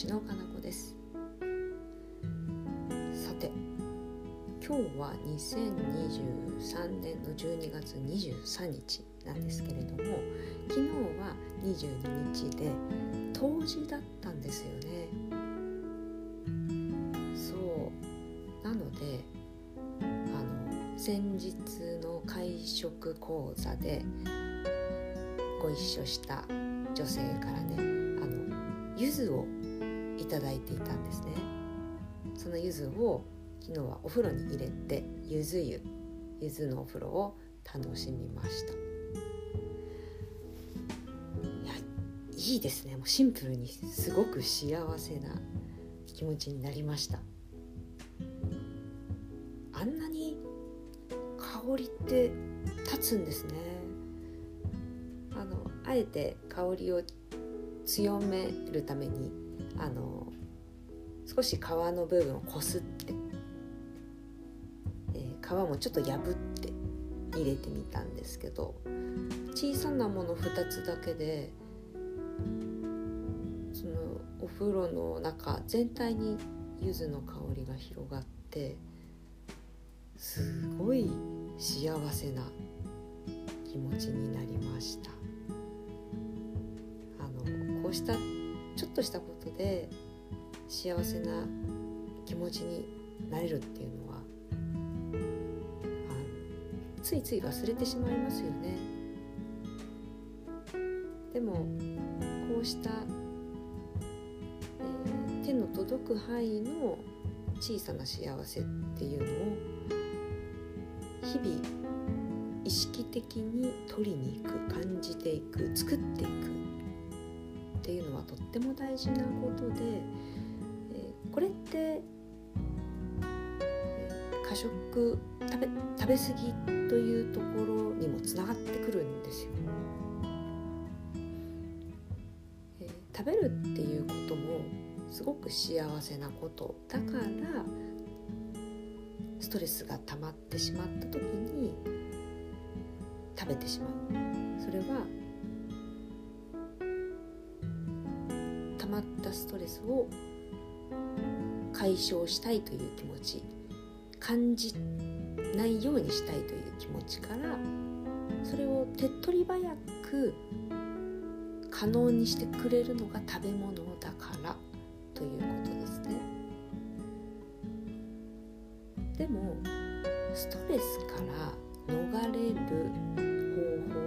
ちのかなこです。さて今日は2023年の12月23日なんですけれども昨日は22日で冬至だったんですよね。そう。なのであの先日の会食講座でご一緒した女性からねあの柚子をいただいていたんですね。その柚子を昨日はお風呂に入れて柚子湯柚子のお風呂を楽しみました。いやいいですね。もうシンプルにすごく幸せな気持ちになりました。あんなに香りって立つんですね。あのあえて香りを強めるためにあの少し皮の部分をこすって、えー、皮もちょっと破って入れてみたんですけど小さなもの2つだけでそのお風呂の中全体に柚子の香りが広がってすごい幸せな気持ちになりました。あのこうしたちょっとしたことで幸せな気持ちになれるっていうのはあのついつい忘れてしまいますよね。でもこうした、えー、手の届く範囲の小さな幸せっていうのを日々意識的に取りに行く感じていく作っていく。っていうのはとっても大事なことでえこれってえ過食食べ食べ過ぎというところにもつながってくるんですよ。えー、食べるっていうこともすごく幸せなことだからストレスが溜まってしまった時に食べてしまうそれはまったストレスを解消したいという気持ち感じないようにしたいという気持ちからそれを手っ取り早く可能にしてくれるのが食べ物だからということですね。でもストレスから逃れる方法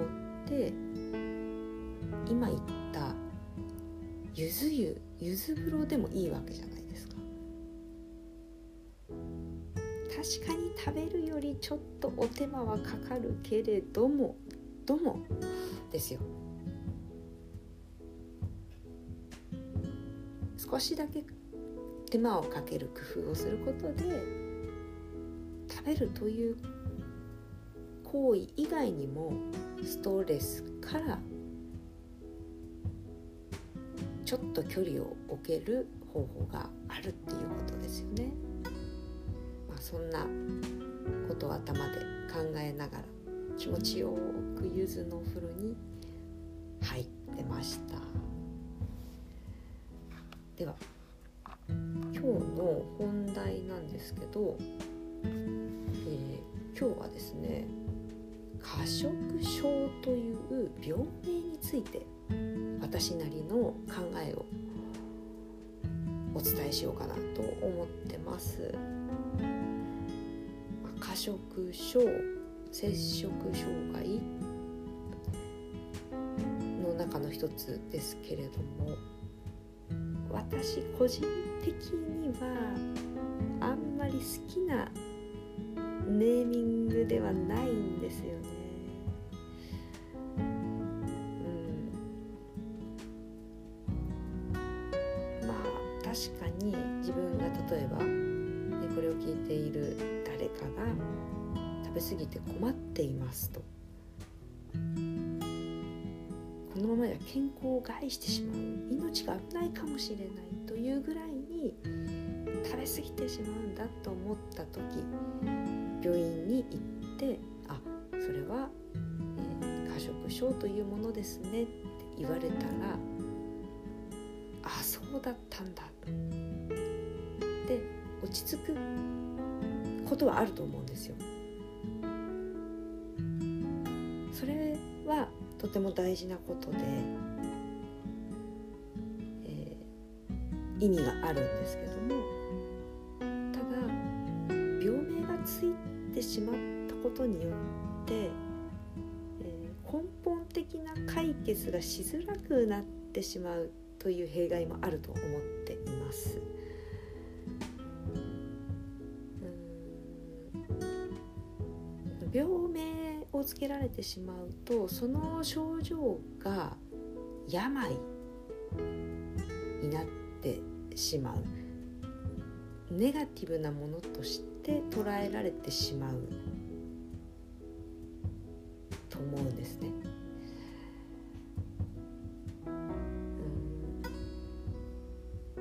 って今言ったゆず湯ゆず風呂でもいいわけじゃないですか。確かに食べるよりちょっとお手間はかかるけれどもどもですよ。少しだけ手間をかける工夫をすることで食べるという行為以外にもストレスからちょっと距離を置ける方法があるっていうことですよね。まあそんなことを頭で考えながら気持ちよく柚子のお風呂に入ってましたでは今日の本題なんですけど、えー、今日はですね過食症という病名について私なりの考えをお伝えしようかなと思ってます。過食症摂食障害の中の一つですけれども私個人的にはあんまり好きなネーミングではないんですよね。食べ過ぎて困っていますと。このままでは健康を害してしまう。命が危ないかもしれないというぐらいに食べ過ぎてしまうんだと思った時病院に行ってあそれは、え、過食症というものですねって言われたらあそうだったんだと。で落ち着くことはあると思うんですよ。とても大事なことで、えー、意味があるんですけどもただ病名がついてしまったことによって、えー、根本的な解決がしづらくなってしまうという弊害もあると思っています。病をつけられてしまうとその症状が病になってしまう。ネガティブなものとして捉えられてしまう。と思うんですね。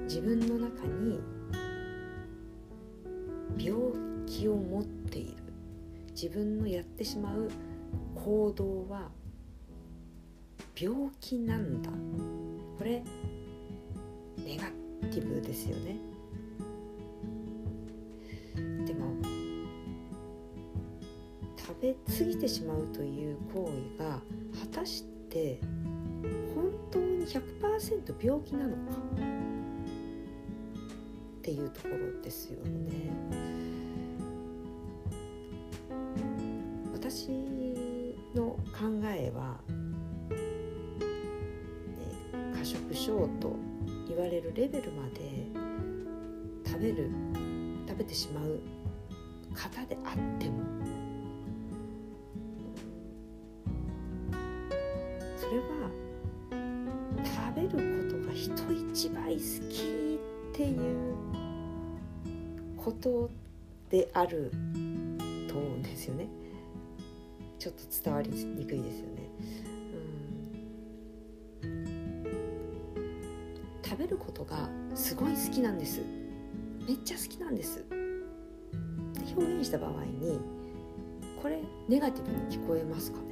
自分の中に病気を持っている。自分のやってしまう行動は病気なんだこれネガティブですよねでも食べ過ぎてしまうという行為が果たして本当に100%病気なのかっていうところですよね。私の考えは、ね、過食症と言われるレベルまで食べる食べてしまう方であってもそれは食べることが人一倍好きっていうことであると思うんですよね。ちょっと伝わりにくいですよね。うん。食べることがすごい好きなんです。めっちゃ好きなんです。って表現した場合にこれネガティブに聞こえますかね？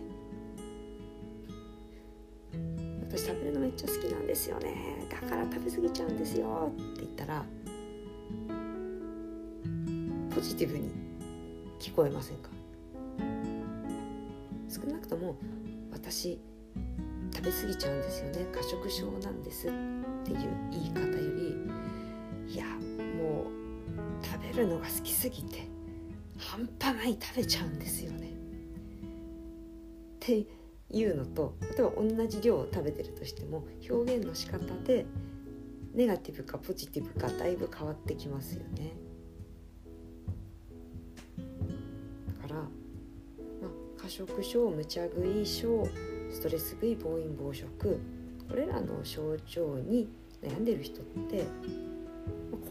私食べるのめっちゃ好きなんですよね。だから食べ過ぎちゃうんですよ。って言ったらポジティブに聞こえませんか？少なくとも私食べ過ぎちゃうんですよね過食症なんですっていう言い方よりいやもう食べるのが好きすぎて半端ない食べちゃうんですよねっていうのと例えば同じ量を食べてるとしても表現の仕方でネガティブかポジティブかだいぶ変わってきますよね。食症無茶食い症ストレス食い暴飲暴食これらの症状に悩んでる人って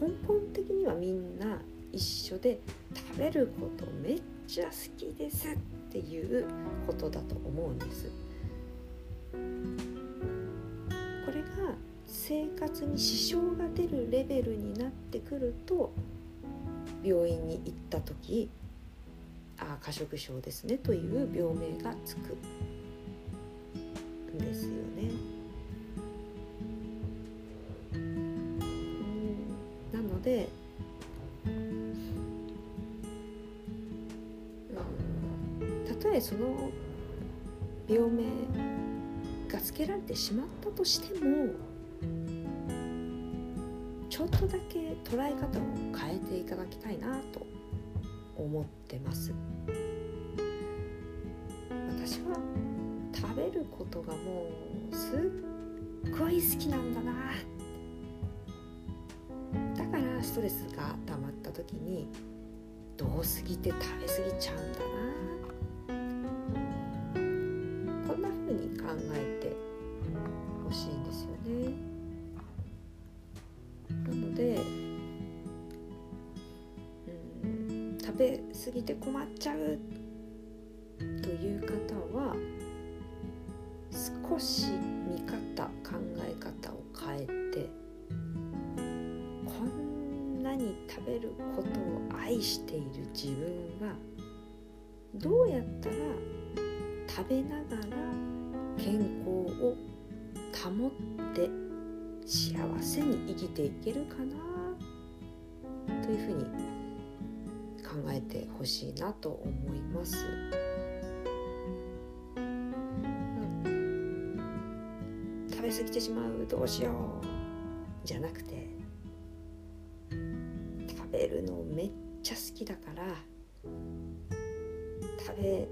根本的にはみんな一緒で食べることめっちゃ好きですっていうことだと思うんです。これが生活に支障が出るレベルになってくると病院に行った時あ過食症ですねという病名がつくんですよね。なのでたとえその病名がつけられてしまったとしてもちょっとだけ捉え方を変えていただきたいなと思ってます。私は食べることがもうすっごい好きなんだな。だからストレスが溜まった時にどうすぎて食べ過ぎちゃうんだな。少し見方考え方を変えてこんなに食べることを愛している自分はどうやったら食べながら健康を保って幸せに生きていけるかなというふうに考えてほしいなと思います。食べ過ぎてしまうどうしようじゃなくて食べるのめっちゃ好きだから食べ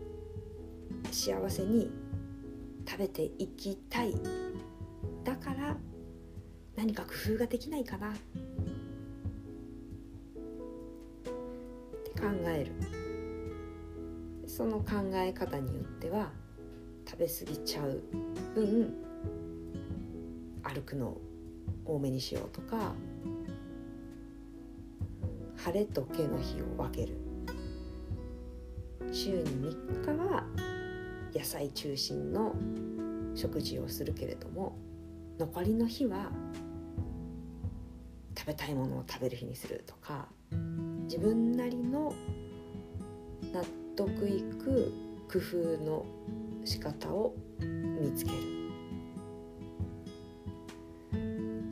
幸せに食べていきたい。だから何か工夫ができないかな。って考える。その考え方によっては食べ過ぎちゃう分歩くの多めにしようとか晴れと毛の日を分ける。週に3日は野菜中心の食事をするけれども残りの日は食べたいものを食べる日にするとか自分なりの納得いく工夫の仕方を見つける。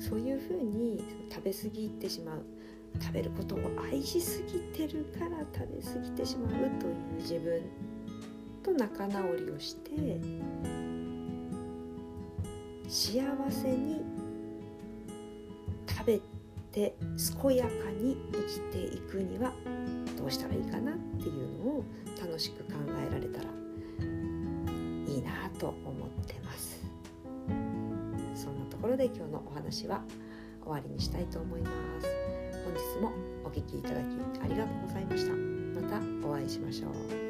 そういうふうに食べ過ぎてしまう食べることを愛しすぎてるから食べ過ぎてしまうという自分と仲直りをして幸せに食べて健やかに生きていくにはどうしたらいいかなっていうのを楽しく考えられたらいいなと思ってます。そんなところで今日のお話は終わりにしたいと思います。本日もお聴きいただきありがとうございました。またお会いしましょう。